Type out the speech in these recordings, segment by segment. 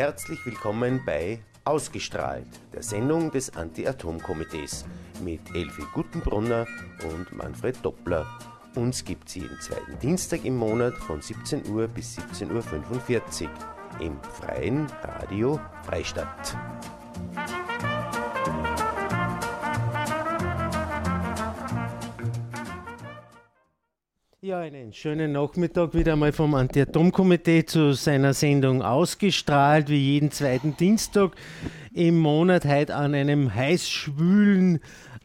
Herzlich willkommen bei Ausgestrahlt, der Sendung des Anti-Atom-Komitees mit Elfi Guttenbrunner und Manfred Doppler. Uns gibt es jeden zweiten Dienstag im Monat von 17 Uhr bis 17.45 Uhr im freien Radio Freistadt. Ja, einen schönen Nachmittag wieder einmal vom Anti-Atom-Komitee zu seiner Sendung ausgestrahlt, wie jeden zweiten Dienstag im Monat, heute an einem heiß-schwülen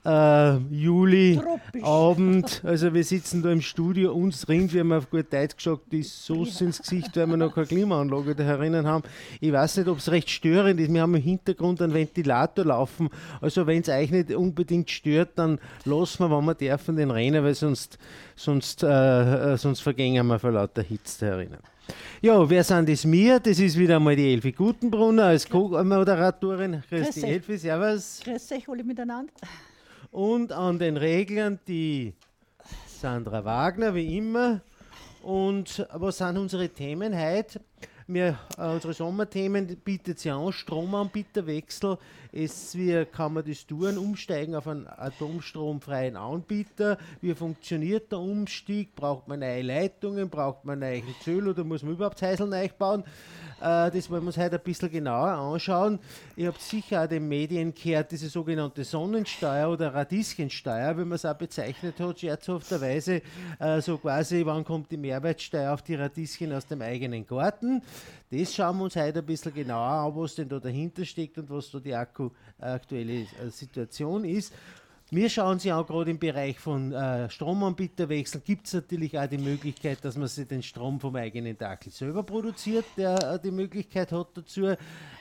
äh, Juli-Abend. Also wir sitzen da im Studio, uns rinnt, wir haben auf gut Deutsch gesagt, die Sauce ins Gesicht, weil wir noch keine Klimaanlage da herinnen haben. Ich weiß nicht, ob es recht störend ist. Wir haben im Hintergrund einen Ventilator laufen. Also wenn es euch nicht unbedingt stört, dann lassen wir, wenn wir dürfen, den rennen, weil sonst, sonst, äh, äh sonst vergängen wir vor lauter Hitze herinnen. Ja, wer sind das mir? Das ist wieder einmal die Elfi Gutenbrunner als Co-Moderatorin. Grüß dich, Elfi, servus. Grüß euch alle miteinander. Und an den Reglern die Sandra Wagner, wie immer. Und was sind unsere Themen heute? Wir, äh, unsere Sommerthemen bietet sie an, Stromanbieterwechsel. Es, wie kann man das tun? Umsteigen auf einen atomstromfreien Anbieter. Wie funktioniert der Umstieg? Braucht man neue Leitungen? Braucht man neue Zöl oder muss man überhaupt Häuseln neu bauen? Äh, das wollen wir uns heute ein bisschen genauer anschauen. Ihr habt sicher auch den Medien gehört, diese sogenannte Sonnensteuer oder Radieschensteuer, wie man es auch bezeichnet hat, scherzhafterweise. Äh, so quasi, wann kommt die Mehrwertsteuer auf die Radieschen aus dem eigenen Garten? Das schauen wir uns heute ein bisschen genauer an, was denn da dahinter steckt und was da die aktuelle äh, Situation ist. Wir schauen Sie auch gerade im Bereich von äh, Stromanbieterwechsel gibt es natürlich auch die Möglichkeit, dass man sich den Strom vom eigenen Dackel selber produziert, der äh, die Möglichkeit hat dazu.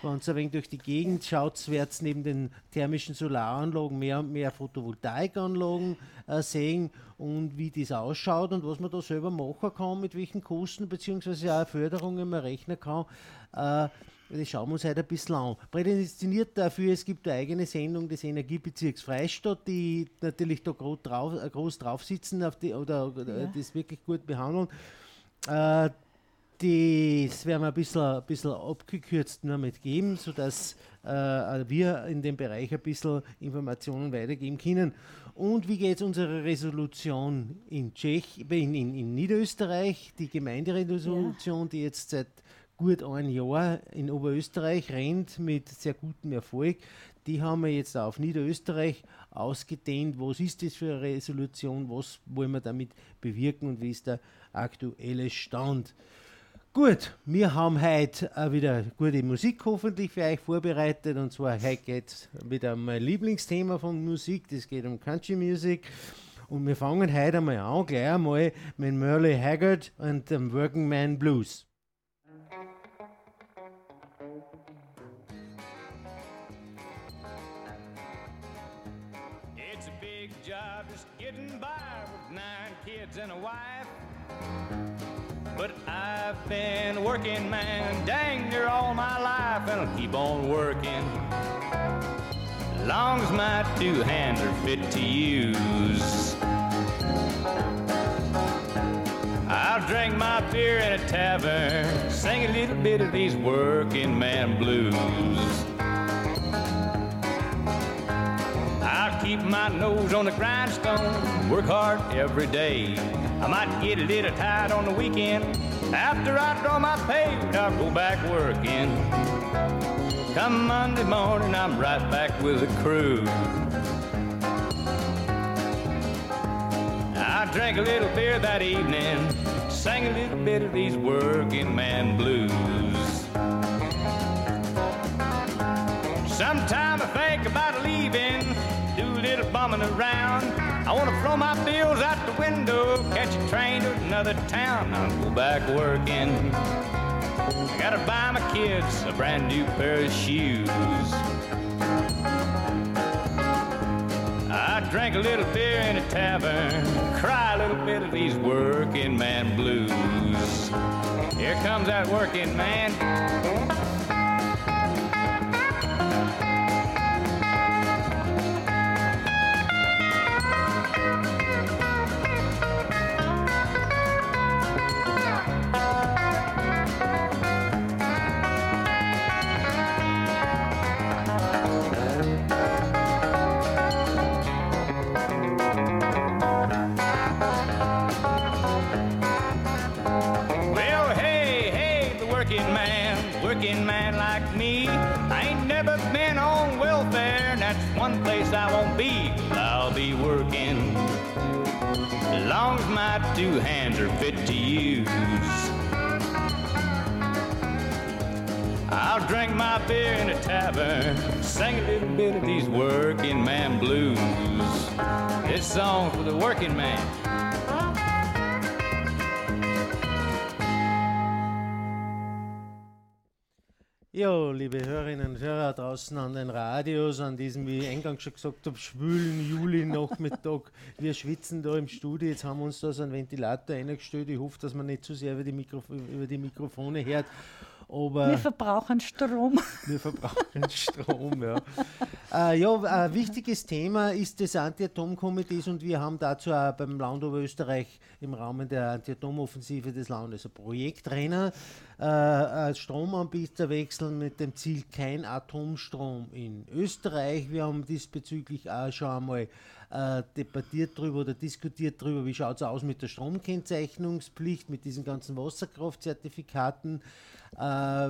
Wenn es ein wenig durch die Gegend schaut, wird es neben den thermischen Solaranlagen mehr und mehr Photovoltaikanlagen äh, sehen und wie das ausschaut und was man da selber machen kann, mit welchen Kosten bzw. auch Förderungen man rechnen kann. Äh, das schauen wir uns heute ein bisschen an. Prädestiniert dafür, es gibt eine eigene Sendung des Energiebezirks Freistadt, die natürlich da groß drauf, äh, groß drauf sitzen die, oder, oder ja. das wirklich gut behandeln. Äh, das werden wir ein bisschen, ein bisschen abgekürzt nur mitgeben, sodass äh, wir in dem Bereich ein bisschen Informationen weitergeben können. Und wie geht es unserer Resolution in, Tschech, in, in, in Niederösterreich, die Gemeinderesolution, ja. die jetzt seit gut ein Jahr in Oberösterreich rennt mit sehr gutem Erfolg. Die haben wir jetzt auf Niederösterreich ausgedehnt. Was ist das für eine Resolution? Was wollen wir damit bewirken und wie ist der aktuelle Stand? Gut, wir haben heute wieder gute Musik hoffentlich für euch vorbereitet. Und zwar heute geht es wieder um mein Lieblingsthema von Musik. Das geht um Country Music. Und wir fangen heute einmal an, gleich einmal mit Merle Haggard und dem Working Man Blues. And a wife. But I've been a working, man, dang near all my life, and I'll keep on working. Long as my two hands are fit to use. I'll drink my beer in a tavern, sing a little bit of these working man blues. Keep my nose on the grindstone, work hard every day. I might get a little tired on the weekend. After I draw my pay, I'll go back working. Come Monday morning, I'm right back with the crew. I drank a little beer that evening, sang a little bit of these working man blues. Sometime I think about bumming around. I want to throw my bills out the window, catch a train to another town. I'll go back working. I gotta buy my kids a brand new pair of shoes. I drank a little beer in a tavern, cry a little bit of these working man blues. Here comes that working man. Man blues. This song's for the working man. Ja, liebe Hörerinnen und Hörer draußen an den Radios, an diesem, wie ich eingangs schon gesagt habe, schwülen Juli-Nachmittag. Wir schwitzen da im Studio. Jetzt haben wir uns da so einen Ventilator eingestellt. Ich hoffe, dass man nicht zu sehr über die, Mikrof über die Mikrofone hört. Aber wir verbrauchen Strom. Wir verbrauchen Strom, ja. äh, ja, ein wichtiges Thema ist das Anti-Atom-Komitees und wir haben dazu auch beim Land Oberösterreich im Rahmen der Anti-Atom-Offensive des Landes ein Projektrenner, äh, als Stromanbieter wechseln mit dem Ziel kein Atomstrom in Österreich. Wir haben diesbezüglich auch schon einmal äh, debattiert darüber oder diskutiert darüber, wie schaut es aus mit der Stromkennzeichnungspflicht, mit diesen ganzen Wasserkraftzertifikaten. Äh,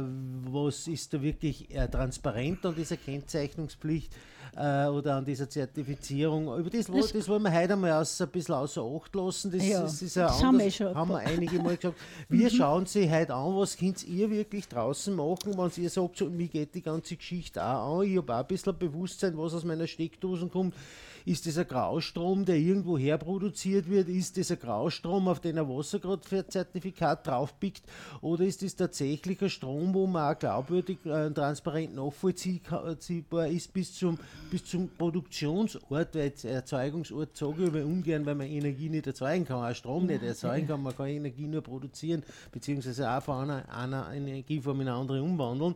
was ist da wirklich äh, transparent an dieser Kennzeichnungspflicht äh, oder an dieser Zertifizierung? Über das, das, das wollen wir heute einmal aus, ein bisschen außer Acht lassen. Das, ja, das, ist das haben, wir schon haben wir einige Mal gesagt. Wir mhm. schauen Sie heute an, was könnt ihr wirklich draußen machen, wenn ihr sagt, so, wie geht die ganze Geschichte auch an. Ich habe auch ein bisschen Bewusstsein, was aus meiner Steckdose kommt. Ist das ein Graustrom, der irgendwo her produziert wird? Ist das ein Graustrom, auf den ein Wassergradzertifikat draufpickt? Oder ist das tatsächlich ein Strom, wo man auch glaubwürdig äh, transparent nachvollziehbar ist bis zum, bis zum Produktionsort? Weil Erzeugungsort sage ich aber ungern, weil man Energie nicht erzeugen kann, auch Strom nicht erzeugen kann. Man kann Energie nur produzieren, beziehungsweise auch von einer, einer Energieform in eine andere umwandeln.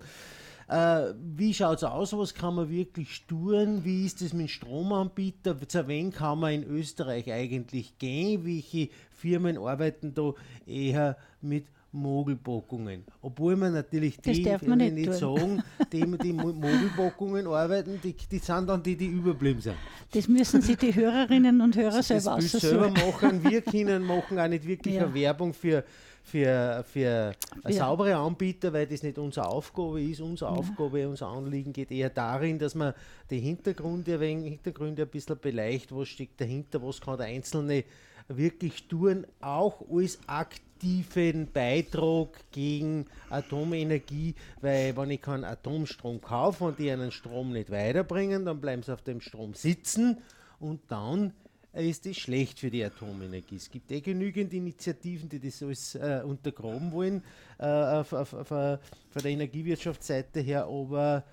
Äh, wie schaut es aus? Was kann man wirklich tun? Wie ist es mit Stromanbieter? Zu wen kann man in Österreich eigentlich gehen? Welche Firmen arbeiten da eher mit Mogelbockungen. Obwohl man natürlich die, das man nicht, nicht sagen, die, die Mogelbockungen arbeiten, die, die sind dann die, die überblieben sind. Das müssen sich die Hörerinnen und Hörer selber aussuchen. Das selber machen. Wir können machen auch nicht wirklich ja. eine Werbung für für, für ja. saubere Anbieter, weil das nicht unsere Aufgabe ist. Unsere mhm. Aufgabe, unser Anliegen geht eher darin, dass man die Hintergründe ein, wenig, Hintergründe ein bisschen beleicht, was steckt dahinter, was kann der Einzelne wirklich tun, auch als aktiven Beitrag gegen Atomenergie, weil wenn ich keinen Atomstrom kaufe und die einen Strom nicht weiterbringen, dann bleiben sie auf dem Strom sitzen und dann ist das schlecht für die Atomenergie. Es gibt eh genügend Initiativen, die das alles äh, untergraben wollen, äh, auf, auf, auf, äh, von der Energiewirtschaftsseite her, aber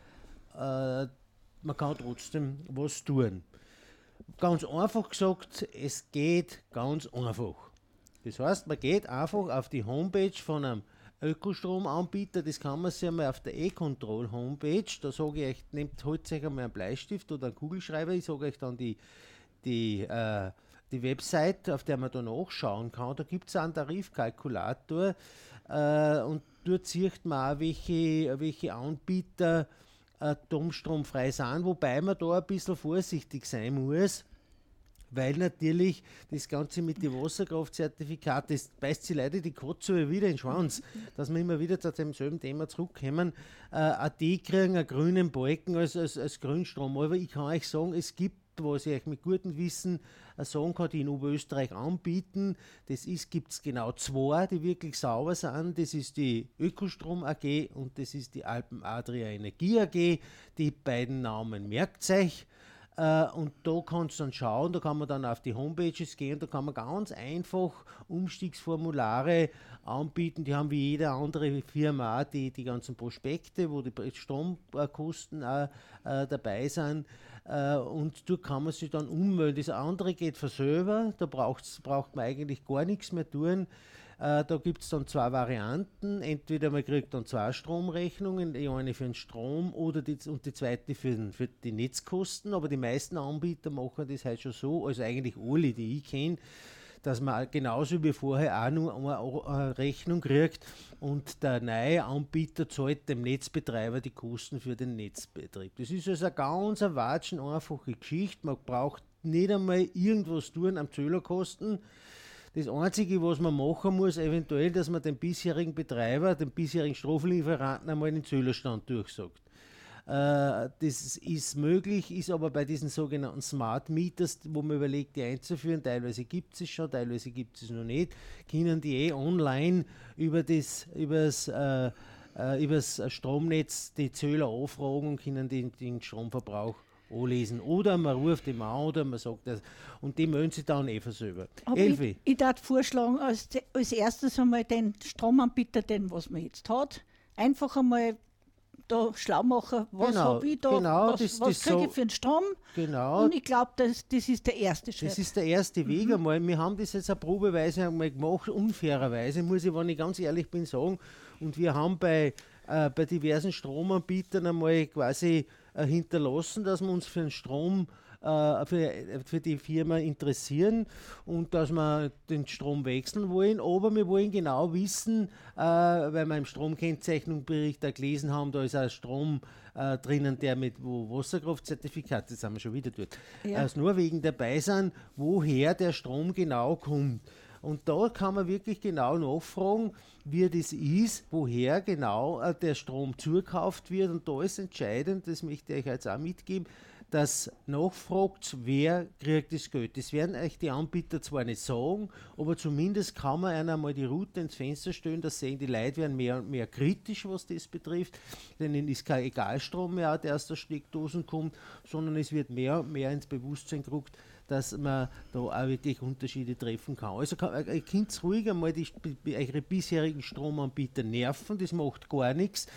äh, man kann trotzdem was tun. Ganz einfach gesagt, es geht ganz einfach. Das heißt, man geht einfach auf die Homepage von einem Ökostromanbieter, das kann man sich einmal auf der E-Control Homepage, da sage ich euch, nehmt holt euch einmal einen Bleistift oder einen Kugelschreiber, ich sage euch dann die die, äh, die Website, auf der man da nachschauen kann. Da gibt es einen Tarifkalkulator äh, und dort sieht man auch, welche, welche Anbieter atomstromfrei sind, wobei man da ein bisschen vorsichtig sein muss weil natürlich das Ganze mit den Wasserkraftzertifikaten, das beißt sich leider die Kotze wieder in den Schwanz, dass wir immer wieder zu demselben Thema zurückkommen. Äh, die kriegen einen grünen Balken als, als, als Grünstrom. Aber ich kann euch sagen, es gibt was ich euch mit gutem Wissen sagen kann, die in Oberösterreich anbieten. Das gibt es genau zwei, die wirklich sauber sind. Das ist die Ökostrom AG und das ist die Alpen Adria Energie AG. Die beiden Namen merkt euch. Uh, und da kannst du dann schauen, da kann man dann auf die Homepages gehen, da kann man ganz einfach Umstiegsformulare anbieten. Die haben wie jede andere Firma auch die, die ganzen Prospekte, wo die Stromkosten auch uh, dabei sind. Äh, und dort kann man sich dann ummelden. Das andere geht von selber, da braucht's, braucht man eigentlich gar nichts mehr tun. Äh, da gibt es dann zwei Varianten. Entweder man kriegt dann zwei Stromrechnungen, die eine für den Strom oder die, und die zweite für, den, für die Netzkosten. Aber die meisten Anbieter machen das halt schon so, also eigentlich alle, die ich kenne, dass man genauso wie vorher auch nur eine Rechnung kriegt und der neue Anbieter zahlt dem Netzbetreiber die Kosten für den Netzbetrieb. Das ist also eine ganz watschen einfache Geschichte. Man braucht nicht einmal irgendwas tun am Zählerkosten. Das Einzige, was man machen muss, eventuell, dass man den bisherigen Betreiber, den bisherigen Straflieferanten einmal den Zählerstand durchsagt. Äh, das ist möglich, ist aber bei diesen sogenannten Smart Meters, wo man überlegt, die einzuführen, teilweise gibt es schon, teilweise gibt es noch nicht, können die eh online über das, übers, äh, äh, übers Stromnetz die Zöller anfragen und können den, den Stromverbrauch anlesen. Oder man ruft ihm an oder man sagt das. Und die melden sich dann eh selber. Aber Elfi. Ich, ich darf vorschlagen, als, als erstes einmal den Stromanbieter, den was man jetzt hat, einfach einmal da schlau machen, was genau, habe ich da, genau, was, was kriege so, ich für einen Strom. Genau. Und ich glaube, das, das ist der erste Schritt. Das ist der erste Weg mhm. einmal. Wir haben das jetzt eine probeweise einmal gemacht, unfairerweise, muss ich, wenn ich ganz ehrlich bin, sagen. Und wir haben bei, äh, bei diversen Stromanbietern einmal quasi äh, hinterlassen, dass wir uns für den Strom äh, für, für die Firma interessieren und dass wir den Strom wechseln wollen. Aber wir wollen genau wissen, äh, weil wir im Stromkennzeichnungsbericht auch gelesen haben, da ist ein Strom äh, drinnen, der mit Wasserkraftzertifikat, das haben wir schon wieder dort, ja. aus Norwegen dabei sind, woher der Strom genau kommt. Und da kann man wirklich genau nachfragen, wie das ist, woher genau äh, der Strom zukauft wird. Und da ist entscheidend, das möchte ich euch jetzt auch mitgeben, dass nachfragt, wer kriegt das Geld. Das werden euch die Anbieter zwar nicht sagen, aber zumindest kann man einer mal die Route ins Fenster stellen, dass sehen, die Leute werden mehr und mehr kritisch, was das betrifft. Denn es ist kein Egalstrom mehr, der aus der Steckdosen kommt, sondern es wird mehr und mehr ins Bewusstsein gerückt, dass man da auch wirklich Unterschiede treffen kann. Also kann, ihr könnt ruhig einmal die, eure bisherigen Stromanbieter nerven, das macht gar nichts.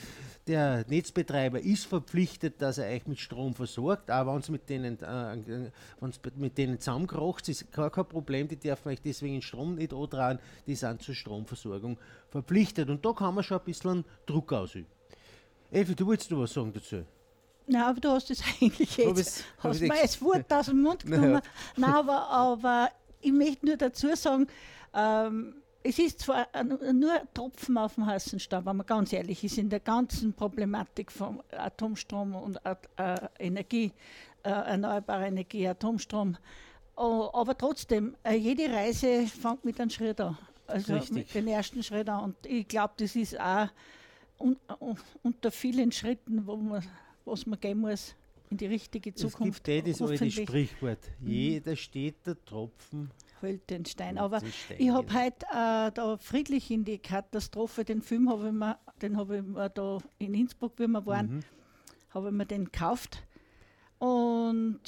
Der Netzbetreiber ist verpflichtet, dass er euch mit Strom versorgt, aber wenn es mit denen, äh, denen zusammenkracht, ist gar kein Problem, die dürfen euch deswegen Strom nicht antragen, die sind zur Stromversorgung verpflichtet. Und da kann man schon ein bisschen Druck ausüben. Elfi, du wolltest noch was sagen dazu? Nein, aber du hast es eigentlich jetzt, hast mir das Wort aus dem Mund genommen. Nein, aber, aber ich möchte nur dazu sagen, ähm, es ist zwar nur ein Tropfen auf dem heißen Stab, wenn man ganz ehrlich ist, in der ganzen Problematik von Atomstrom und äh, Energie, äh, erneuerbare Energie, Atomstrom. Aber trotzdem, äh, jede Reise fängt mit einem Schritt an. Also Richtig. mit dem ersten Schritt an. Und ich glaube, das ist auch un, unter vielen Schritten, wo man was man gehen muss in die richtige Zukunft. Es gibt eh das alte Sprichwort, mhm. jeder steht der Tropfen holt den Stein. Aber ich habe heute äh, da friedlich in die Katastrophe, den Film habe ich mir, den habe ich mir da in Innsbruck, wie wir waren, mhm. habe ich mir den gekauft. Und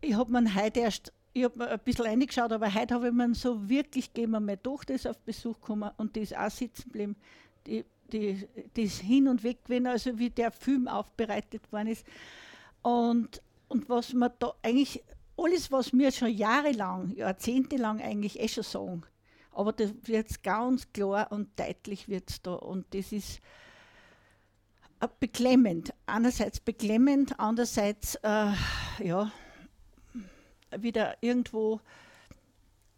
ich habe mir heute erst, ich habe mir ein bisschen reingeschaut, aber heute habe ich mir so wirklich, gehen wir mal durch, das auf Besuch gekommen und die ist auch sitzen geblieben. Die die, das Hin und Weg also wie der Film aufbereitet worden ist. Und, und was man da eigentlich, alles, was wir schon jahrelang, jahrzehntelang eigentlich eh schon sagen, aber das wird ganz klar und deutlich wird da. Und das ist beklemmend. Einerseits beklemmend, andererseits, äh, ja, wieder irgendwo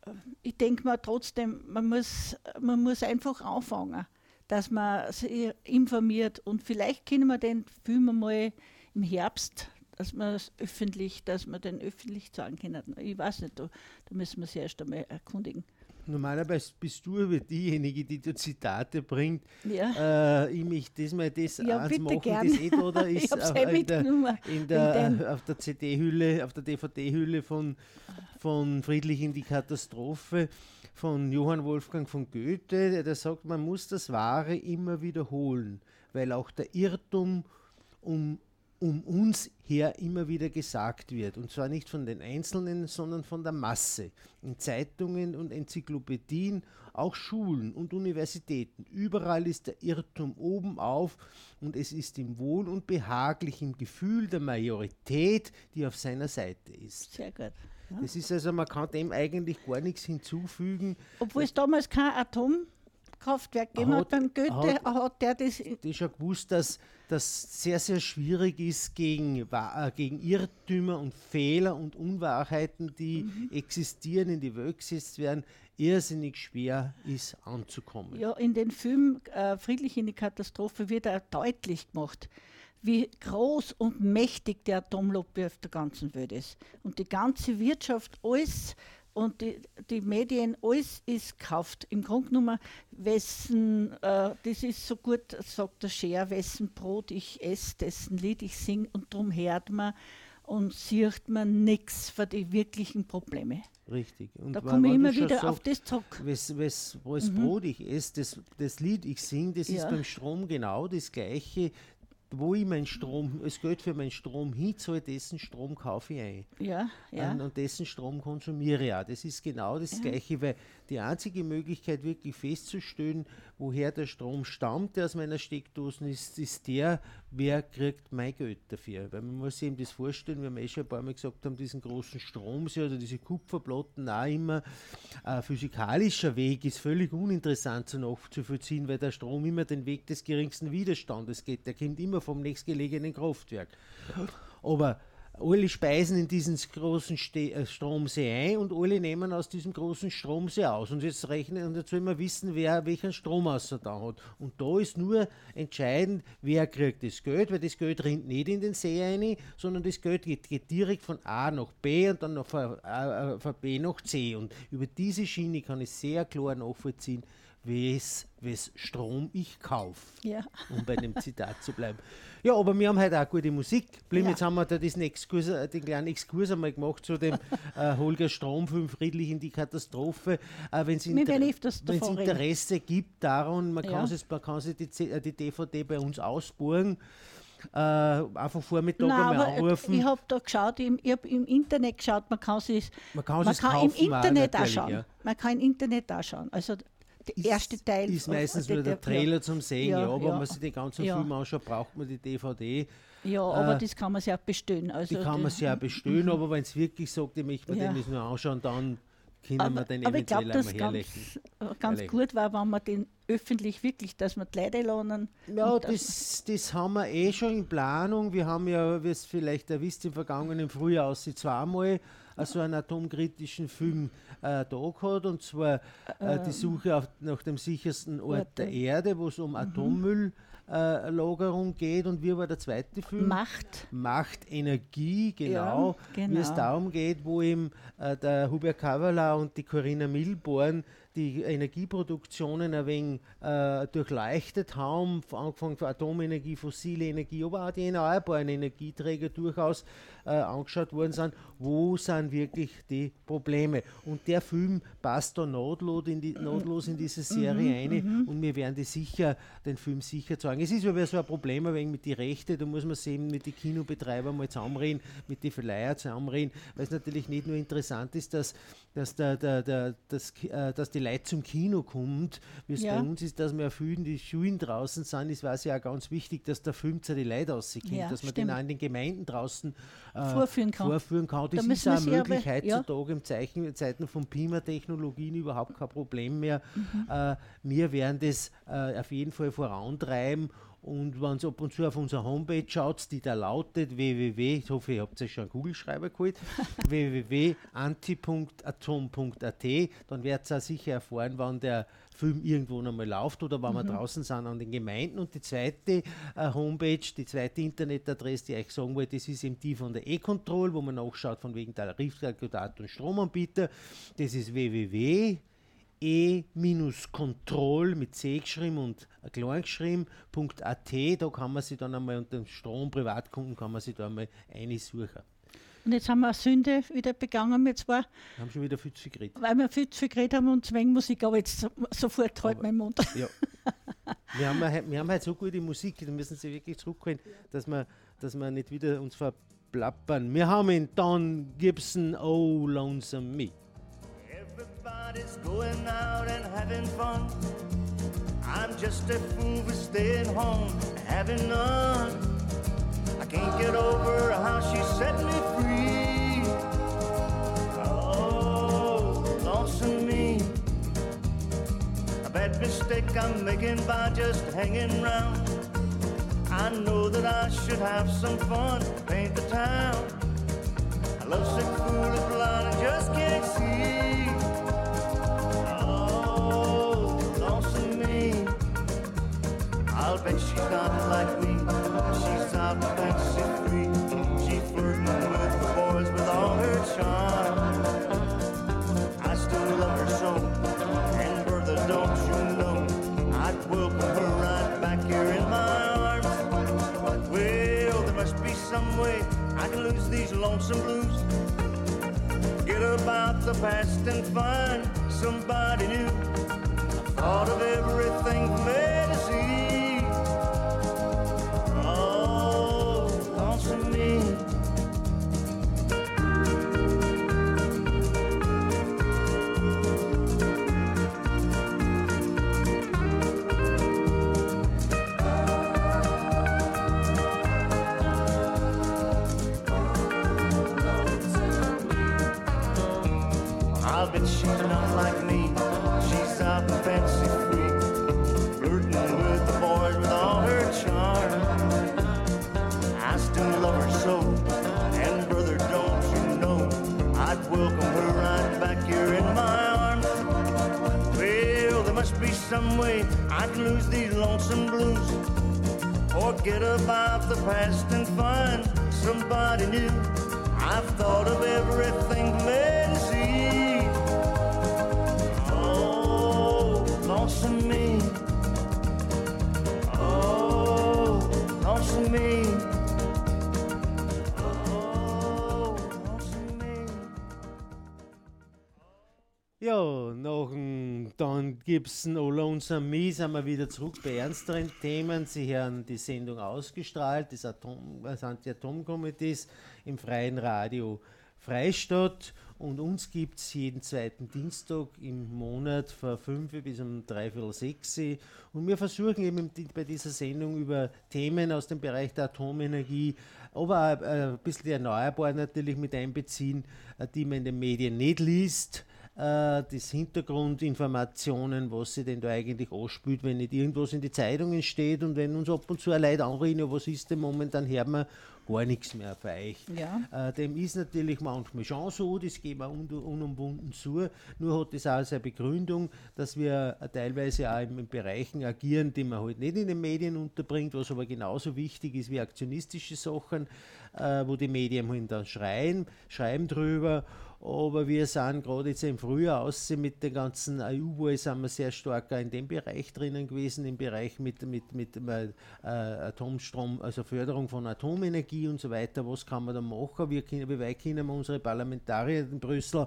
äh, ich denke mal trotzdem, man muss, man muss einfach anfangen dass man sich informiert und vielleicht können wir den Film einmal im Herbst, dass man es öffentlich, dass man den öffentlich sagen können. Ich weiß nicht, da, da müssen wir sich erst einmal erkundigen. Normalerweise bist du aber diejenige, die du Zitate bringt. Ja. Äh, ich möchte das mal das ja, eins machen, gern. das eh da, da ist auf, eh in der, in der, auf der CD-Hülle, auf der DVD-Hülle von, von Friedlich in die Katastrophe von Johann Wolfgang von Goethe, der sagt, man muss das Wahre immer wiederholen, weil auch der Irrtum um, um uns her immer wieder gesagt wird. Und zwar nicht von den Einzelnen, sondern von der Masse. In Zeitungen und Enzyklopädien, auch Schulen und Universitäten. Überall ist der Irrtum oben auf und es ist im Wohl und behaglichen Gefühl der Majorität, die auf seiner Seite ist. Sehr gut. Ja. Das ist also, man kann dem eigentlich gar nichts hinzufügen. Obwohl es damals kein Atomkraftwerk gegeben hat, beim Goethe hat, hat der das. Ich schon gewusst, dass das sehr, sehr schwierig ist, gegen, äh, gegen Irrtümer und Fehler und Unwahrheiten, die mhm. existieren, in die Welt gesetzt werden, irrsinnig schwer ist anzukommen. Ja, in den Film äh, Friedlich in die Katastrophe wird er deutlich gemacht wie groß und mächtig der Atomlobby auf der ganzen Welt ist. Und die ganze Wirtschaft, alles und die, die Medien, alles ist gekauft. Im Grunde genommen, wessen, äh, das ist so gut, sagt der Scher, wessen Brot ich esse, dessen Lied ich singe und darum hört man und sieht man nichts für die wirklichen Probleme. Richtig. Und da komme ich immer wieder auf das zurück. Was, was, was mhm. Brot ich esse, das, das Lied ich singe, das ja. ist beim Strom genau das Gleiche wo ich meinen Strom, es Geld für meinen Strom hinzahle, dessen Strom kaufe ich ein. Ja, ja. Und, und dessen Strom konsumiere ich auch. Das ist genau das ja. Gleiche, weil die einzige Möglichkeit wirklich festzustellen, woher der Strom stammt, der aus meiner Steckdose ist, ist der, wer kriegt mein Geld dafür. Weil man muss sich eben das vorstellen, wir eh schon ein paar Mal gesagt haben, diesen großen Stromsee oder diese Kupferplatten auch immer, ein physikalischer Weg ist völlig uninteressant zu nachzuvollziehen, weil der Strom immer den Weg des geringsten Widerstandes geht. Der kommt immer vom nächstgelegenen Kraftwerk. Aber alle speisen in diesen großen äh, Stromsee ein und alle nehmen aus diesem großen Stromsee aus. Und jetzt rechnen, und jetzt will man wissen, wer welchen Stromausser da hat. Und da ist nur entscheidend, wer kriegt das Geld, weil das Geld rinnt nicht in den See ein, sondern das Geld geht, geht direkt von A nach B und dann noch von, äh, von B nach C. Und über diese Schiene kann ich sehr klar nachvollziehen, wes, wes Strom ich kaufe. Ja. Um bei dem Zitat zu bleiben. Ja, aber wir haben heute auch gute Musik. ja. Jetzt haben wir da diesen Exkurs, äh, den kleinen Exkurs einmal gemacht zu dem äh, Holger Stromfilm Friedlich in die Katastrophe. Äh, Wenn es Inter Interesse gibt daran, man, kann, es, man kann sich die, äh, die DVD bei uns ausborgen. Äh, einfach Vormittag Nein, einmal anrufen. Ich habe da geschaut, ich, ich habe im Internet geschaut, man kann es man kann, man kann im Internet auch schauen. Ja. Man kann im Internet auch schauen. Also der erste Teil. Ist meistens nur der, Trailer zum Sehen, ja, ja aber ja. wenn man sich den ganzen ja. Film anschaut, braucht man die DVD. Ja, aber äh, das kann man sich auch bestellen. Also die kann man sich auch bestellen, aber wenn es wirklich sagt, ich möchte mir ja. den nur anschauen, dann können aber, wir den aber eventuell ich glaub, einmal herlächeln. Ganz, ganz herlächeln. gut war, wenn man den öffentlich wirklich, dass man die Leute lernen. Ja, das, das haben wir eh schon in Planung. Wir haben ja, wie es vielleicht ihr wisst, im vergangenen Frühjahr aus zweimal so einen atomkritischen Film äh, da gehabt, und zwar äh, die ähm, Suche auf, nach dem sichersten Ort der Erde, wo es um mhm. Atommülllagerung geht. Und wie war der zweite Film? Macht. Macht, Energie, genau. Ja, genau. Wie es genau. darum geht, wo eben äh, der Hubert Kavala und die Corinna Milborn die Energieproduktionen ein wenig äh, durchleuchtet haben, angefangen von Atomenergie, fossile Energie, aber auch die erneuerbaren Energieträger durchaus äh, angeschaut worden sind, wo sind wirklich die Probleme. Und der Film passt da notlos in, die, notlos in diese Serie mhm, ein mhm. und wir werden die sicher, den Film sicher zeigen. Es ist aber so ein Problem ein wenig mit den Rechten, da muss man sehen, mit den Kinobetreibern mal zusammenreden, mit den Verleiher zusammenreden, weil es natürlich nicht nur interessant ist, dass, dass, der, der, der, das, äh, dass die Leute zum Kino kommt, wie es ja. bei uns ist, dass wir viel die Schulen draußen sind, ist weiß ja auch ganz wichtig, dass der Film zu den Leuten rauskommt, ja, dass man stimmt. den auch in den Gemeinden draußen vorführen kann. Vorführen kann. Das da ist auch möglich aber, heutzutage ja. im Zeichen, Zeiten von Pima-Technologien überhaupt kein Problem mehr. Mhm. Äh, wir werden das äh, auf jeden Fall vorantreiben und wenn ihr ab und zu auf unserer Homepage schaut, die da lautet www, ich hoffe, ihr habt euch schon einen Kugelschreiber geholt, www.anti.atom.at, dann werdet ihr auch sicher erfahren, wann der Film irgendwo nochmal läuft oder wenn mhm. wir draußen sind an den Gemeinden. Und die zweite äh, Homepage, die zweite Internetadresse, die ich euch sagen wollte, das ist eben die von der E-Control, wo man nachschaut von wegen Tarifkalkulator und Stromanbieter. Das ist www e-control mit C geschrieben und klein geschrieben.at, da kann man sich dann einmal unter dem Strom Privatkunden kann man sich da einmal einsuchen. Und jetzt haben wir eine Sünde wieder begangen, wir zwar. Wir haben schon wieder viel zu viel geredet. Weil wir viel zu viel geredet haben und Zwängmusik, aber jetzt sofort halt mein Mund. Ja. wir, haben, wir haben halt so gute Musik, da müssen Sie wirklich zurückholen, dass wir, dass wir nicht wieder uns verplappern. Wir haben in Don Gibson, Oh Lonesome Me. Everybody's going out and having fun. I'm just a fool for staying home, having none. Can't get over how she set me free. Oh, lonesome me. A bad mistake I'm making by just hanging around. I know that I should have some fun, paint the town. I A lovesick fool is blind and just can't see. Oh, lonesome me. I'll bet she's not like me. She's out and she's free. She's flirting with the boys with all her charm. I still love her so. And Bertha, don't you know? I'd welcome her right back here in my arms. Well, there must be some way I can lose these lonesome blues. Get about the past and find somebody new. I thought of everything from some way I can lose these lonesome blues. or get about the past and find somebody new. I've thought of everything A to Oh, lonesome me. Oh, lonesome me. Nach dann Gibson, Alone Me sind wir wieder zurück bei ernsteren Themen. Sie haben die Sendung ausgestrahlt, das, Atom, das Anti-Atom-Komitees im freien Radio Freistadt. Und uns gibt es jeden zweiten Dienstag im Monat von 5 bis um dreiviertel 6 Und wir versuchen eben bei dieser Sendung über Themen aus dem Bereich der Atomenergie, aber auch äh, ein bisschen die Erneuerbaren natürlich mit einbeziehen, äh, die man in den Medien nicht liest äh, das Hintergrundinformationen, was sie denn da eigentlich anspült, wenn nicht irgendwas in die Zeitungen steht und wenn uns ab und zu Leute anreden, was ist denn momentan, hört man gar nichts mehr für euch. Ja. Äh, dem ist natürlich manchmal schon so, das geben wir un unumwunden zu, nur hat das auch seine Begründung, dass wir teilweise auch in, in Bereichen agieren, die man halt nicht in den Medien unterbringt, was aber genauso wichtig ist wie aktionistische Sachen, äh, wo die Medien halt dann schreien, schreiben drüber aber wir sind gerade jetzt im Frühjahr aussehen mit den ganzen EU-Wahl sind wir sehr stark in dem Bereich drinnen gewesen, im Bereich mit, mit, mit äh, Atomstrom, also Förderung von Atomenergie und so weiter. Was kann man da machen? Wir können, wie weit können wir unsere Parlamentarier in Brüssel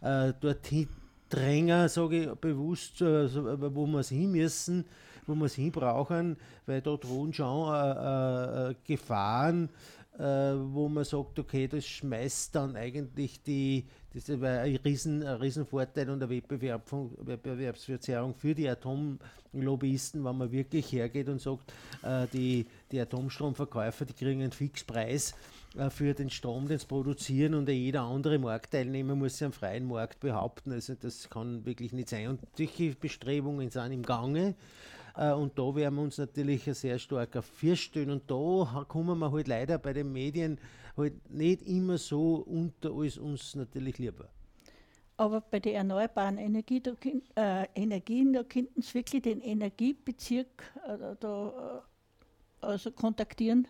äh, dorthin drängen, sage ich bewusst, äh, wo wir es hin müssen, wo wir es hin brauchen, weil dort wohnen schon äh, äh, Gefahren, äh, wo man sagt, okay, das schmeißt dann eigentlich die, das ist ein, Riesen, ein Riesenvorteil und eine Wettbewerb von, Wettbewerbsverzerrung für die Atomlobbyisten, wenn man wirklich hergeht und sagt, äh, die, die Atomstromverkäufer, die kriegen einen Fixpreis äh, für den Strom, den sie produzieren und jeder andere Marktteilnehmer muss sich am freien Markt behaupten. Also das kann wirklich nicht sein. Und solche Bestrebungen sind im Gange. Äh, und da werden wir uns natürlich sehr stark auf feststellen. Und da kommen wir halt leider bei den Medien halt nicht immer so unter, als uns natürlich lieber. Aber bei den erneuerbaren Energie, da, äh, Energien, da könnten Sie wirklich den Energiebezirk äh, da, äh, also kontaktieren?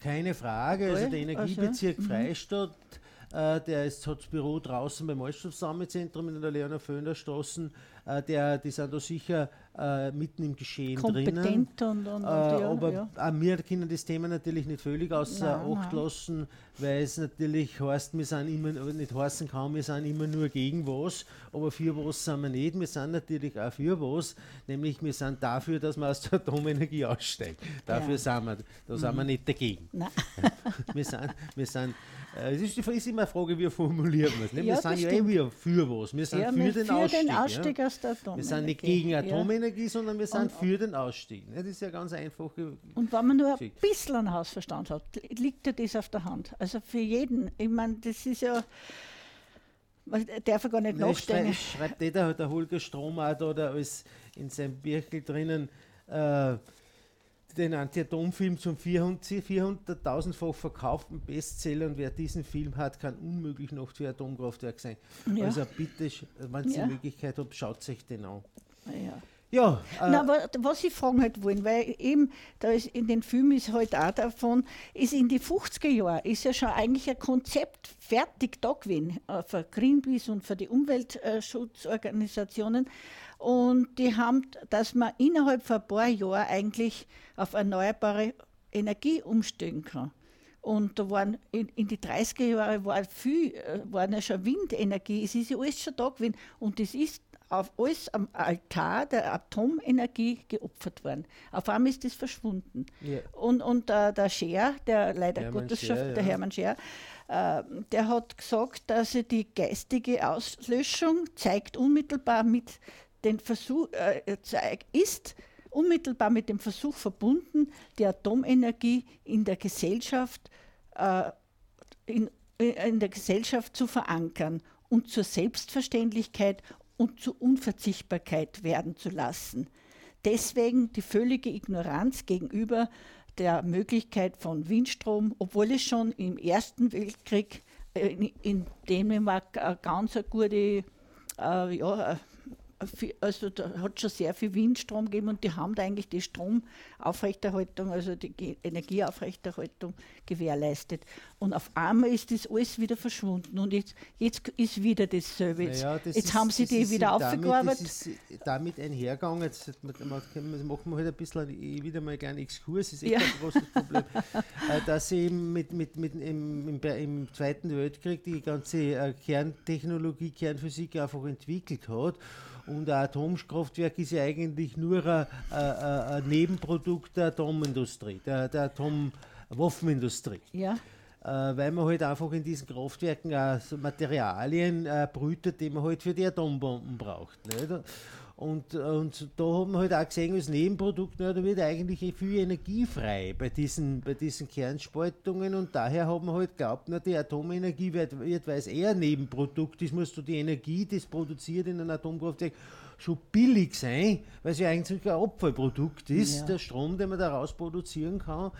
Keine Frage. Also der Energiebezirk also, Freistadt äh, der ist, hat das Büro draußen beim Altstadtsammlungszentrum in der Leona Föhner Straße. Äh, der, die sind da sicher äh, mitten im Geschehen Kompetent drinnen. Und, und, und, äh, ja, aber ja. auch wir können das Thema natürlich nicht völlig außer nein, Acht nein. lassen, weil es natürlich heißt, wir sind immer, nicht heißen kann, wir sind immer nur gegen was, aber für was sind wir nicht. Wir sind natürlich auch für was, nämlich wir sind dafür, dass man aus der Atomenergie aussteigt. Dafür ja. sind wir, da sind wir mhm. nicht dagegen. wir, sind, wir sind äh, es ist, ist immer eine Frage, wie formulieren wir es. Ne? Wir ja, sind ja eh wieder für was. Wir sind ja, für, den, für Ausstieg, den Ausstieg. aus der Atomenergie. Wir sind nicht gegen Atomenergie, sondern wir sind und, für den Ausstieg. Ne? Das ist ja ganz einfach. Und wenn man nur ein bisschen einen Hausverstand hat, liegt ja das auf der Hand. Also für jeden. Ich meine, das ist ja. Man darf ja gar nicht Nein, nachdenken. Schreibt jeder, der Holger Strom auch da, da als in seinem Birkel drinnen. Äh, den Anti-Atom-Film zum 400.000-fach verkauften Bestseller und wer diesen Film hat, kann unmöglich noch für Atomkraftwerk sein. Ja. Also bitte, wenn Sie ja. die Möglichkeit haben, schaut sich den an. Ja. Ja, äh Na, aber was ich fragen halt wollen, weil eben, da ist in den Filmen ist halt auch davon, ist in die 50er Jahren ist ja schon eigentlich ein Konzept fertig da gewesen, äh, für Greenpeace und für die Umweltschutzorganisationen, und die haben, dass man innerhalb von ein paar Jahren eigentlich auf erneuerbare Energie umstellen kann. Und da waren in, in die 30er Jahre war viel, äh, waren ja schon Windenergie, es ist ja alles schon da gewesen. Und das ist auf alles am Altar der Atomenergie geopfert worden. Auf einmal ist das verschwunden. Ja. Und, und äh, der Scher, der leider Hermann Gottes Scher, ja. der Hermann Scher, äh, der hat gesagt, dass er die geistige Auslöschung zeigt unmittelbar mit den Versuch, äh, ist unmittelbar mit dem Versuch verbunden, die Atomenergie in der Gesellschaft, äh, in, in der Gesellschaft zu verankern und zur Selbstverständlichkeit und zur Unverzichtbarkeit werden zu lassen. Deswegen die völlige Ignoranz gegenüber der Möglichkeit von Windstrom, obwohl es schon im Ersten Weltkrieg äh, in, Dänemark eine ganz eine gute äh, ja, also da hat schon sehr viel Windstrom gegeben und die haben da eigentlich die Stromaufrechterhaltung, also die Energieaufrechterhaltung gewährleistet. Und auf einmal ist das alles wieder verschwunden und jetzt, jetzt ist wieder dasselbe. Naja, das jetzt ist, haben sie die wieder aufgearbeitet. Das ist damit einhergegangen, jetzt machen wir halt ein bisschen wieder mal einen kleinen Exkurs, ist echt ja. ein großes Problem, äh, dass sie mit, mit, mit im, im, im, Zweiten Weltkrieg die ganze äh, Kerntechnologie, Kernphysik einfach entwickelt hat und ein Atomkraftwerk ist ja eigentlich nur ein, ein, ein Nebenprodukt der Atomindustrie, der, der Atomwaffenindustrie. Ja. Äh, weil man halt einfach in diesen Kraftwerken auch Materialien äh, brütet, die man halt für die Atombomben braucht. Nicht? Und, und da haben wir halt auch gesehen, als Nebenprodukt, da wird eigentlich viel Energie frei bei diesen, bei diesen Kernspaltungen. Und daher haben wir halt geglaubt, na, die Atomenergie wird, wird weil es eher Nebenprodukt ist, musst du die Energie, die produziert in einem Atomkraftwerk, schon billig sein, weil es ja eigentlich ein Abfallprodukt ist, ja. der Strom, den man daraus produzieren kann.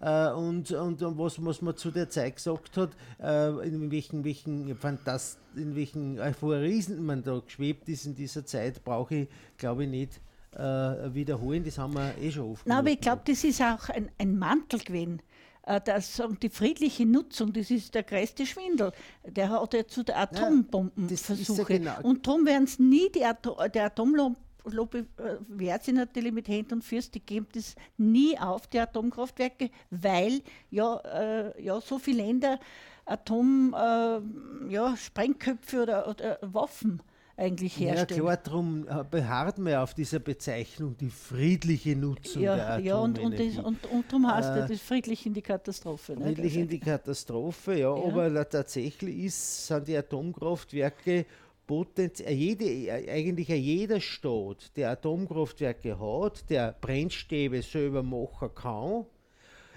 Äh, und, und, und was, was man zu der Zeit gesagt hat, äh, in welchen, welchen Fantast in welchen Euphorisien man da geschwebt ist in dieser Zeit, brauche ich, glaube ich, nicht äh, wiederholen. Das haben wir eh schon oft. Nein, aber ich glaube, das ist auch ein, ein Mantel gewesen äh, das, die friedliche Nutzung, das ist der größte Schwindel. Der hat ja zu der Atombombenversuche. Ja, genau. Und darum werden es nie die Atom, der Atomlobby äh, wehrt sich natürlich mit Händen und Fürst, die geben das nie auf, die Atomkraftwerke, weil ja, äh, ja so viele Länder Atom, äh, ja, Sprengköpfe oder, oder Waffen eigentlich herstellen. Ja, klar, darum äh, beharrt man auf dieser Bezeichnung, die friedliche Nutzung ja, der Ja, und, und, das, und, und darum heißt äh, das friedlich in die Katastrophe. Ne? Friedlich in die Katastrophe, ja, ja. aber tatsächlich ist, sind die Atomkraftwerke potenziell, äh, jede, äh, eigentlich jeder Staat, der Atomkraftwerke hat, der Brennstäbe selber machen kann,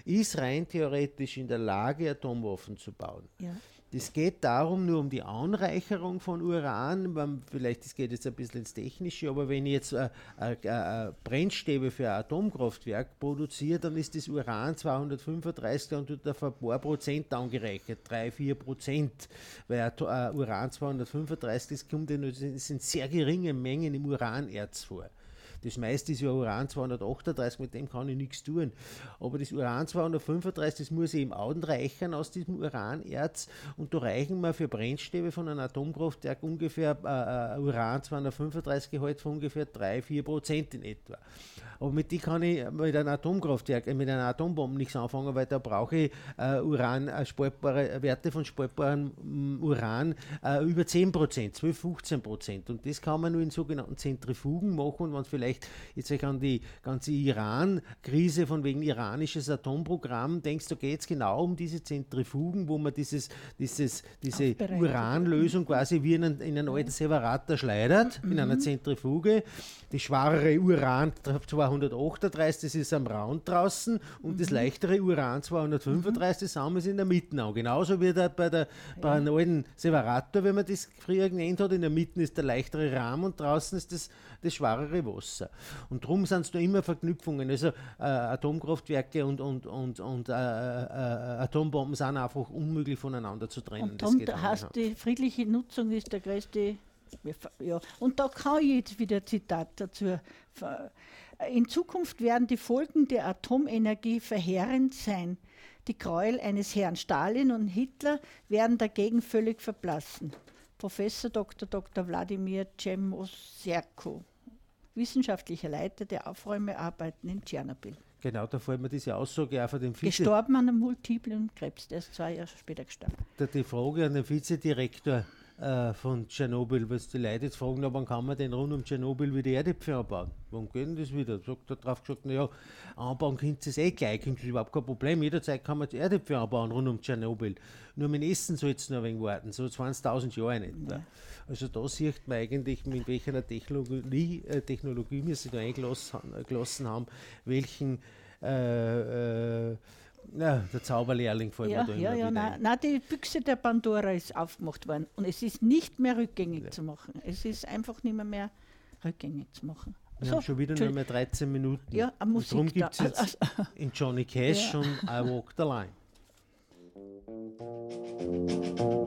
ist rein theoretisch in der Lage, Atomwaffen zu bauen. Ja. Das geht darum, nur um die Anreicherung von Uran. Vielleicht das geht jetzt ein bisschen ins Technische, aber wenn ich jetzt äh, äh, äh, Brennstäbe für ein Atomkraftwerk produziere, dann ist das Uran 235 und wird auf ein paar Prozent angereichert, 3, 4 Prozent. Weil äh, Uran 235, das kommt in, das sind sehr geringe Mengen im Uranerz vor. Das meiste ist ja Uran 238, mit dem kann ich nichts tun. Aber das Uran 235, das muss ich anreichern aus diesem Uranerz und da reichen mir für Brennstäbe von einem Atomkraftwerk ungefähr äh, äh Uran 235 Gehalt von ungefähr 3-4 Prozent in etwa. Aber mit die kann ich mit einem Atomkraftwerk, äh, mit einer Atombombe nichts anfangen, weil da brauche ich äh, Uran, äh, spaltbare, Werte von spaltbarem mm, Uran äh, über 10 Prozent, 12, 15 Prozent. Und das kann man nur in sogenannten Zentrifugen machen. Und wenn es vielleicht jetzt euch an die ganze Iran-Krise von wegen iranisches Atomprogramm denkst, da geht es genau um diese Zentrifugen, wo man dieses, dieses, diese Uranlösung quasi wie in einen, in einen alten Separator schleudert, mhm. in einer Zentrifuge. Die schwerere Uran zwar 238, das ist am Rand draußen und mhm. das leichtere Uran 235, das haben wir in der Mitte an. Genauso wie der, bei, der, bei einem alten Separator, wenn man das früher genannt hat, in der Mitte ist der leichtere Rahmen und draußen ist das, das schwerere Wasser. Und darum sind es da immer Verknüpfungen. Also äh, Atomkraftwerke und, und, und, und äh, äh, äh Atombomben sind einfach unmöglich voneinander zu trennen. Und darum heißt die friedliche Nutzung ist der größte ja, und da kann ich jetzt wieder ein Zitat dazu in Zukunft werden die Folgen der Atomenergie verheerend sein. Die Gräuel eines Herrn Stalin und Hitler werden dagegen völlig verblassen. Professor Dr. Dr. Wladimir Czemoserko, wissenschaftlicher Leiter der Aufräumearbeiten in Tschernobyl. Genau, da fällt mir diese Aussage auch von dem Vize... Gestorben an einem multiplen Krebs, der ist zwei Jahre später gestorben. Die Frage an den Vizedirektor äh, von Tschernobyl, was die Leute jetzt fragen, wann kann man denn rund um Tschernobyl wieder Erdäpfel anbauen? Wann geht denn das wieder? Sagt er drauf gesagt, naja, anbauen könnt ihr es eh gleich, kommt überhaupt kein Problem. Jederzeit kann man Erdäpfel anbauen rund um Tschernobyl. Nur mit Essen soll es noch ein wenig warten, so 20.000 Jahre nicht. Ja. Also da sieht man eigentlich, mit welcher Technologie, äh, Technologie wir sich da eingelassen haben, welchen äh, äh, ja, der Zauberlehrling vor ja, Ja, ja, nein, nein, die Büchse der Pandora ist aufgemacht worden und es ist nicht mehr rückgängig ja. zu machen. Es ist einfach nicht mehr, mehr rückgängig zu machen. Wir so, haben schon wieder nur mehr 13 Minuten. Ja, eine Musik darum gibt es jetzt also, in Johnny Cash ja. und I Walk the Line.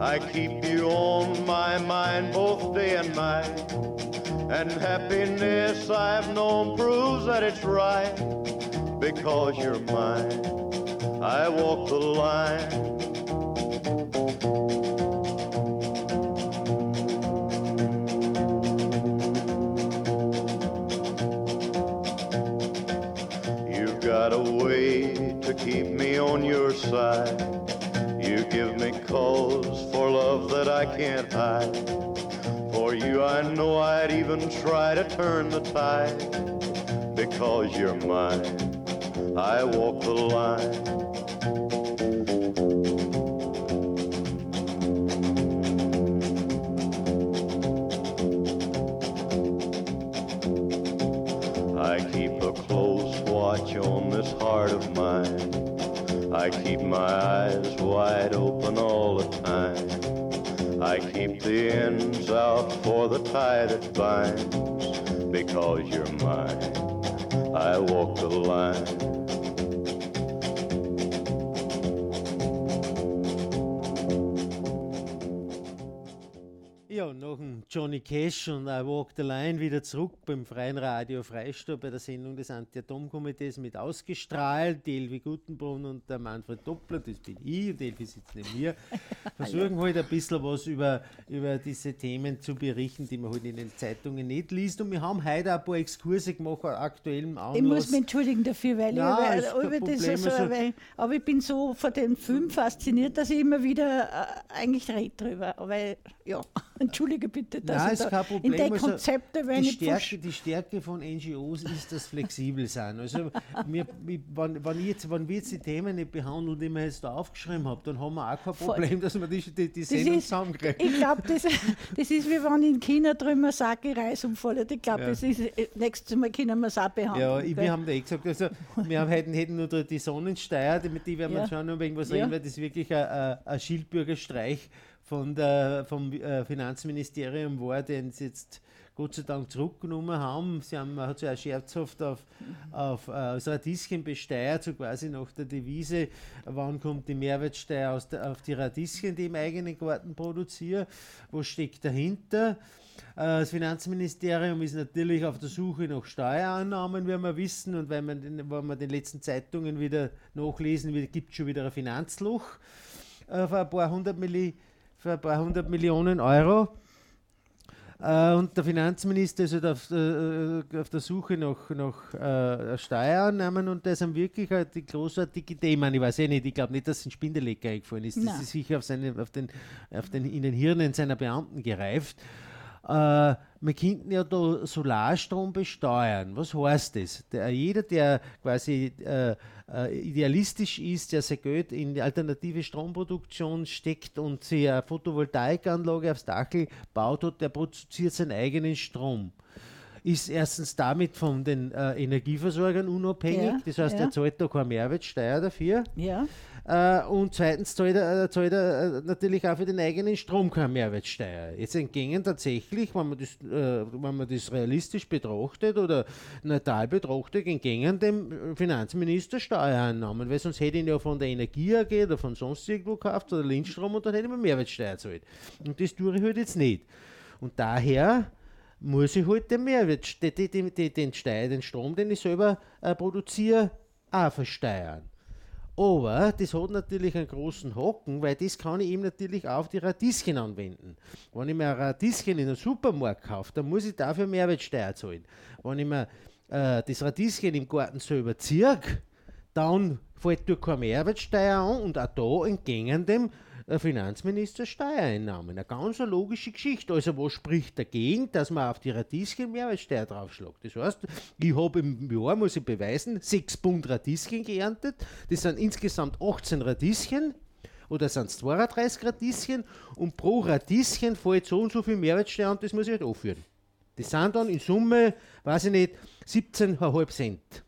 I keep you on my mind both day and night. And happiness I've known proves that it's right because you're mine. I walk the line. For you, I know I'd even try to turn the tide. Because you're mine, I walk the line. I keep a close watch on this heart of mine. I keep my eyes wide open all. I keep the ends out for the tie that binds. Because you're mine, I walk the line. Johnny Cash und I Walk the Line wieder zurück beim Freien Radio Freistadt bei der Sendung des Anti-Atom-Komitees mit ausgestrahlt. Die Elvi Gutenbrunn und der Manfred Doppler, das bin ich und Elvi sitzt neben mir. Versuchen ja. halt ein bisschen was über, über diese Themen zu berichten, die man halt in den Zeitungen nicht liest. Und wir haben heute ein paar Exkurse gemacht, aktuellem Anlass. Ich muss mich entschuldigen dafür, weil Nein, ich über, über das so, also, weil, aber ich bin so von den Film fasziniert, dass ich immer wieder äh, eigentlich rede drüber. Weil, ja. Entschuldige bitte, dass Nein, ich ist kein Problem. in die also Konzepte also, die, Stärke, die Stärke von NGOs ist, dass flexibel sein. Also wir, wenn, wenn, jetzt, wenn wir jetzt die Themen nicht behandeln, die wir jetzt da aufgeschrieben haben, dann haben wir auch kein Problem, dass wir die, die, die Sendung zusammenkriegen. Ich glaube, das, das ist wie wenn in China drüben Sake Reis umfallen. Ich glaube, ja. das ist äh, nächstes Mal können wir es auch behandeln. Ja, ich, wir haben da eh gesagt, also wir haben, hätten, hätten nur die Sonnensteier, mit die werden wir ja. schon noch irgendwas ja. reden, weil das ist wirklich ein, ein Schildbürgerstreich von der, vom äh, Finanzministerium war, den sie jetzt Gott sei Dank zurückgenommen haben. Sie haben, hat sich auch scherzhaft auf, auf äh, Radieschen besteuert, so quasi nach der Devise, wann kommt die Mehrwertsteuer aus der, auf die Radieschen, die im eigenen Garten produzieren, was steckt dahinter. Äh, das Finanzministerium ist natürlich auf der Suche nach Steuerannahmen, wie wir wissen, und wenn man, den, wenn man den letzten Zeitungen wieder nachlesen, gibt es schon wieder ein Finanzloch äh, auf ein paar hundert Millionen für ein paar hundert Millionen Euro. Äh, und der Finanzminister ist halt auf, äh, auf der Suche nach, nach äh, Steuereinnahmen und da sind wirklich halt die großartige Idee. Ich meine, ich weiß eh nicht, ich glaube nicht, dass ein Spindelecker eingefallen ist. Das Nein. ist sicher auf, seine, auf, den, auf den, in den Hirnen seiner Beamten gereift. Äh, wir könnten ja da Solarstrom besteuern. Was heißt das? Der, jeder, der quasi äh, äh, idealistisch ist, der sein Geld in die alternative Stromproduktion steckt und sich eine Photovoltaikanlage aufs Dachel baut hat, der produziert seinen eigenen Strom ist erstens damit von den äh, Energieversorgern unabhängig, ja, das heißt, ja. er zahlt da keine Mehrwertsteuer dafür. Ja. Äh, und zweitens zahlt er, zahlt er natürlich auch für den eigenen Strom keine Mehrwertsteuer. Jetzt entgingen tatsächlich, wenn man das, äh, wenn man das realistisch betrachtet oder neutral betrachtet, entgingen dem Finanzminister Steuereinnahmen, weil sonst hätte ihn ja von der Energie AG oder von sonst irgendwo gekauft oder Lindstrom und dann hätte mir Mehrwertsteuer zahlt. Und das tue ich halt jetzt nicht. Und daher muss ich halt den den, den, den, Steuer, den Strom, den ich selber äh, produziere, auch versteuern. Aber das hat natürlich einen großen Haken, weil das kann ich eben natürlich auch auf die Radieschen anwenden. Wenn ich mir ein Radieschen in einem Supermarkt kaufe, dann muss ich dafür Mehrwertsteuer zahlen. Wenn ich mir äh, das Radieschen im Garten selber ziehe, dann fällt durch keine Mehrwertsteuer an und auch da entgegen dem der Finanzminister Steuereinnahmen. Eine ganz logische Geschichte. Also was spricht dagegen, dass man auf die Radieschen Mehrwertsteuer draufschlägt? Das heißt, ich habe im Jahr, muss ich beweisen, 6 Pfund Radieschen geerntet. Das sind insgesamt 18 Radieschen oder sind es 32 Radieschen und pro Radieschen fällt so und so viel Mehrwertsteuer und das muss ich halt aufführen. Das sind dann in Summe, weiß ich nicht, 17,5 Cent.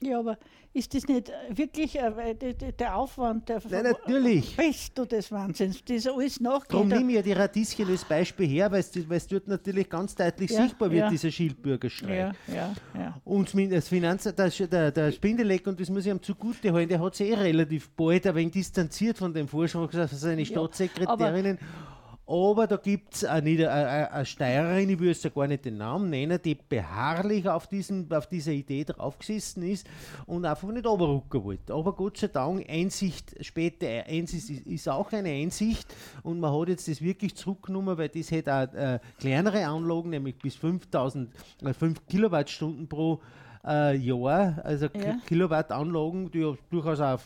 Ja, aber ist das nicht wirklich äh, der Aufwand der Nein, natürlich. Bist du des Wahnsinns, das alles nachgeht. Darum nehme ich ja die Radieschen als Beispiel her, weil es dort natürlich ganz deutlich ja, sichtbar wird, ja. dieser Schildbürgerstreit. Ja, ja, ja. Und das Finanz, der, der, der Spindeleck, und das muss ich ihm zugute halten, der hat sich eh relativ bald ein wenig distanziert von dem Vorschlag von seinen Staatssekretärinnen. Ja, aber da gibt es eine, eine, Steirerin, ich will jetzt ja gar nicht den Namen nennen, die beharrlich auf, diesen, auf dieser Idee draufgesessen ist und einfach nicht runterrücken wollte. Aber Gott sei Dank, Einsicht, später Einsicht ist, ist auch eine Einsicht und man hat jetzt das wirklich zurückgenommen, weil das hätte auch äh, kleinere Anlagen, nämlich bis 5000, äh, 5 Kilowattstunden pro äh, Jahr, also ja. Kilowattanlagen, die durchaus auf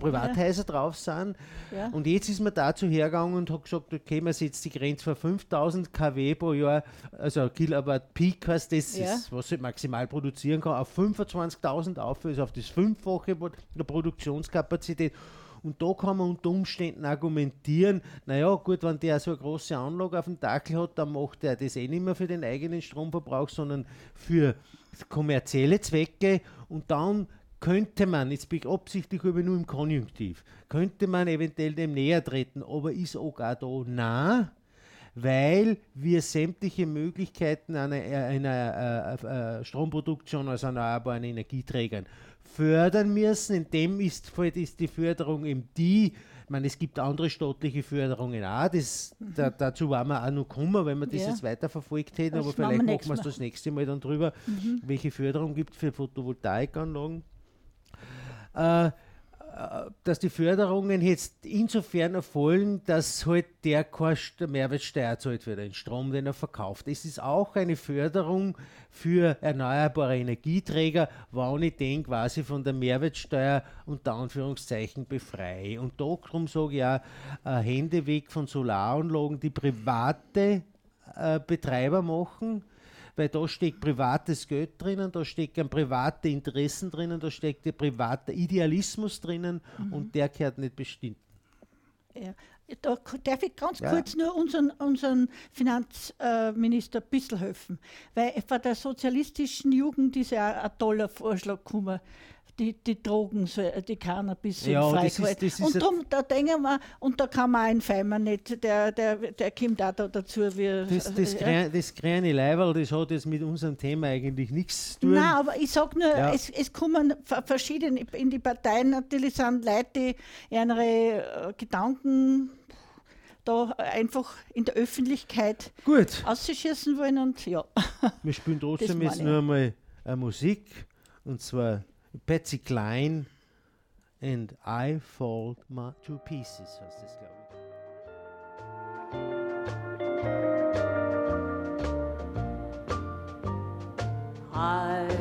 Privathäuser ja. drauf sind. Ja. Und jetzt ist man dazu hergegangen und hat gesagt, okay, man setzt die Grenze von 5000 kW pro Jahr, also Kilowatt Peak heißt das, ist, was ich maximal produzieren kann, auf 25.000 auf, also auf das Fünffache der Produktionskapazität. Und da kann man unter Umständen argumentieren, naja, gut, wenn der so eine große Anlage auf dem Dackel hat, dann macht er das eh nicht mehr für den eigenen Stromverbrauch, sondern für kommerzielle Zwecke und dann könnte man, jetzt bin ich absichtlich nur im Konjunktiv, könnte man eventuell dem näher treten, aber ist auch da. Nah, weil wir sämtliche Möglichkeiten einer, einer äh, äh, Stromproduktion aus erneuerbaren Energieträgern fördern müssen. In dem ist, ist die Förderung eben die, ich meine, es gibt andere staatliche Förderungen auch, das, mhm. da, dazu waren wir auch noch gekommen, wenn wir das ja. jetzt weiterverfolgt hätten, das aber vielleicht machen wir es das nächste Mal dann drüber, mhm. welche Förderung gibt es für Photovoltaikanlagen. Äh, dass die Förderungen jetzt insofern erfolgen, dass halt der keine Mehrwertsteuer zahlt für den Strom, den er verkauft. Es ist auch eine Förderung für erneuerbare Energieträger, wann ich den quasi von der Mehrwertsteuer unter Anführungszeichen befreie. Und darum sage ich auch, äh, Hände weg von Solaranlagen, die private äh, Betreiber machen weil da steckt privates Geld drinnen, da stecken private Interessen drinnen, da steckt der private Idealismus drinnen mhm. und der gehört nicht bestimmt. Ja. Da darf ich ganz ja. kurz nur unseren, unseren Finanzminister ein bisschen helfen. Weil von der sozialistischen Jugend ist ja ein toller Vorschlag gekommen die, die Drogen, die Cannabis ja, freigehalten. Und darum, da denken wir, und da kann man einfeimen nicht, der, der, der kommt auch da dazu. Wie, das, das, äh, das kleine Leiberl, das hat jetzt mit unserem Thema eigentlich nichts zu tun. Nein, aber ich sage nur, ja. es, es kommen verschiedene, in die Parteien natürlich sind Leute, die ihre äh, Gedanken da einfach in der Öffentlichkeit Gut. ausschießen wollen und ja. Wir spielen trotzdem jetzt nur einmal Musik und zwar Patsy Cline, and I fold my two Pieces, heißt this glaube. I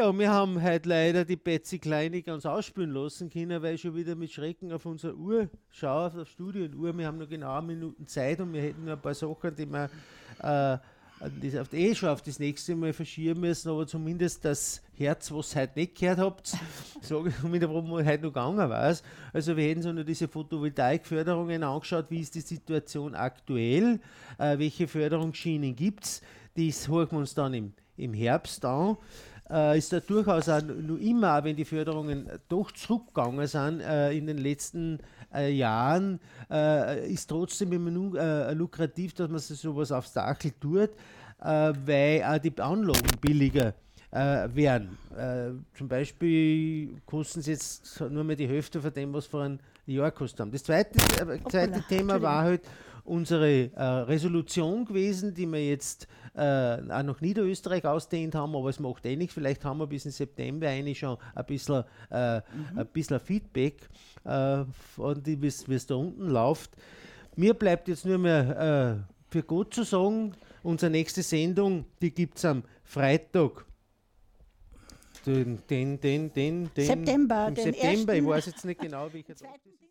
wir haben halt leider die Betsy Klein nicht ganz ausspülen lassen können, weil ich schon wieder mit Schrecken auf unsere Uhr schaue, auf die Studienuhr. Wir haben noch genau Minuten Zeit und wir hätten noch ein paar Sachen, die wir äh, das auf, eh schon auf das nächste Mal verschieben müssen, aber zumindest das Herz, was ihr heute nicht gehört habt, sage ich mit warum heute noch gegangen war. Also wir hätten so nur diese Photovoltaikförderungen angeschaut, wie ist die Situation aktuell, äh, welche Förderungsschienen gibt es, das hören wir uns dann im, im Herbst an. Äh, ist da durchaus auch nur immer, wenn die Förderungen doch zurückgegangen sind äh, in den letzten äh, Jahren, äh, ist trotzdem immer nur äh, lukrativ, dass man sowas aufs Dachel tut, äh, weil auch die Anlagen billiger werden. zum Beispiel kosten sie jetzt nur mehr die Hälfte von dem, was vor einem Jahr gekostet haben. Das zweite, zweite Thema war halt, unsere äh, Resolution gewesen, die wir jetzt äh, auch nach Niederösterreich ausdehnt haben, aber es macht eh nichts. Vielleicht haben wir bis in September eigentlich schon ein bisschen, äh, mhm. ein bisschen Feedback, äh, wie es da unten läuft. Mir bleibt jetzt nur mehr äh, für Gott zu sagen, unsere nächste Sendung, die gibt es am Freitag. Den, den, den, den, den September, im September, ich weiß jetzt nicht genau, welcher Tag das ist.